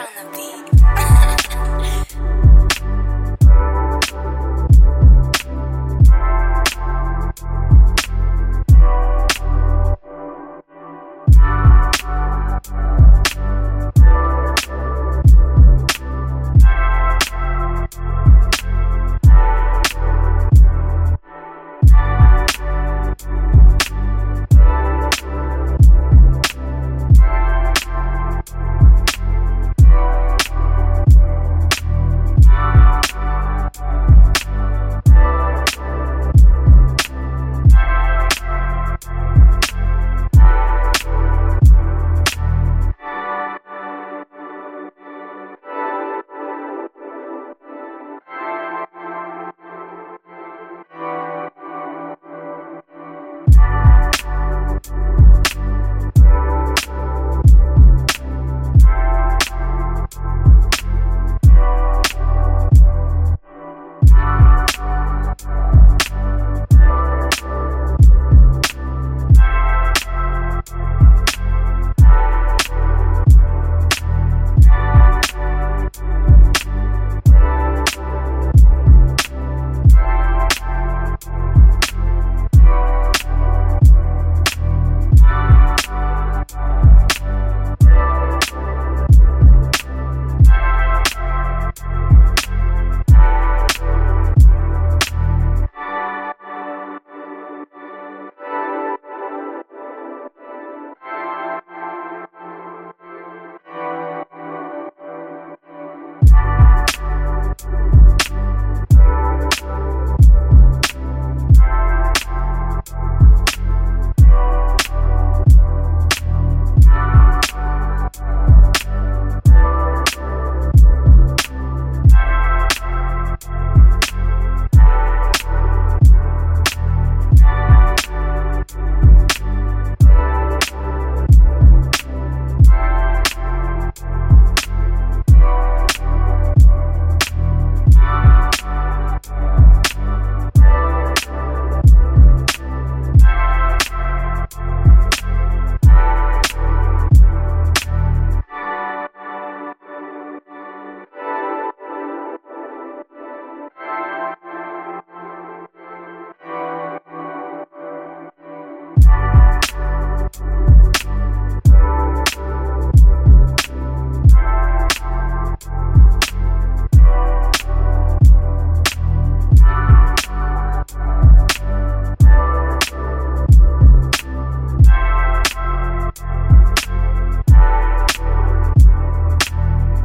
on the beat.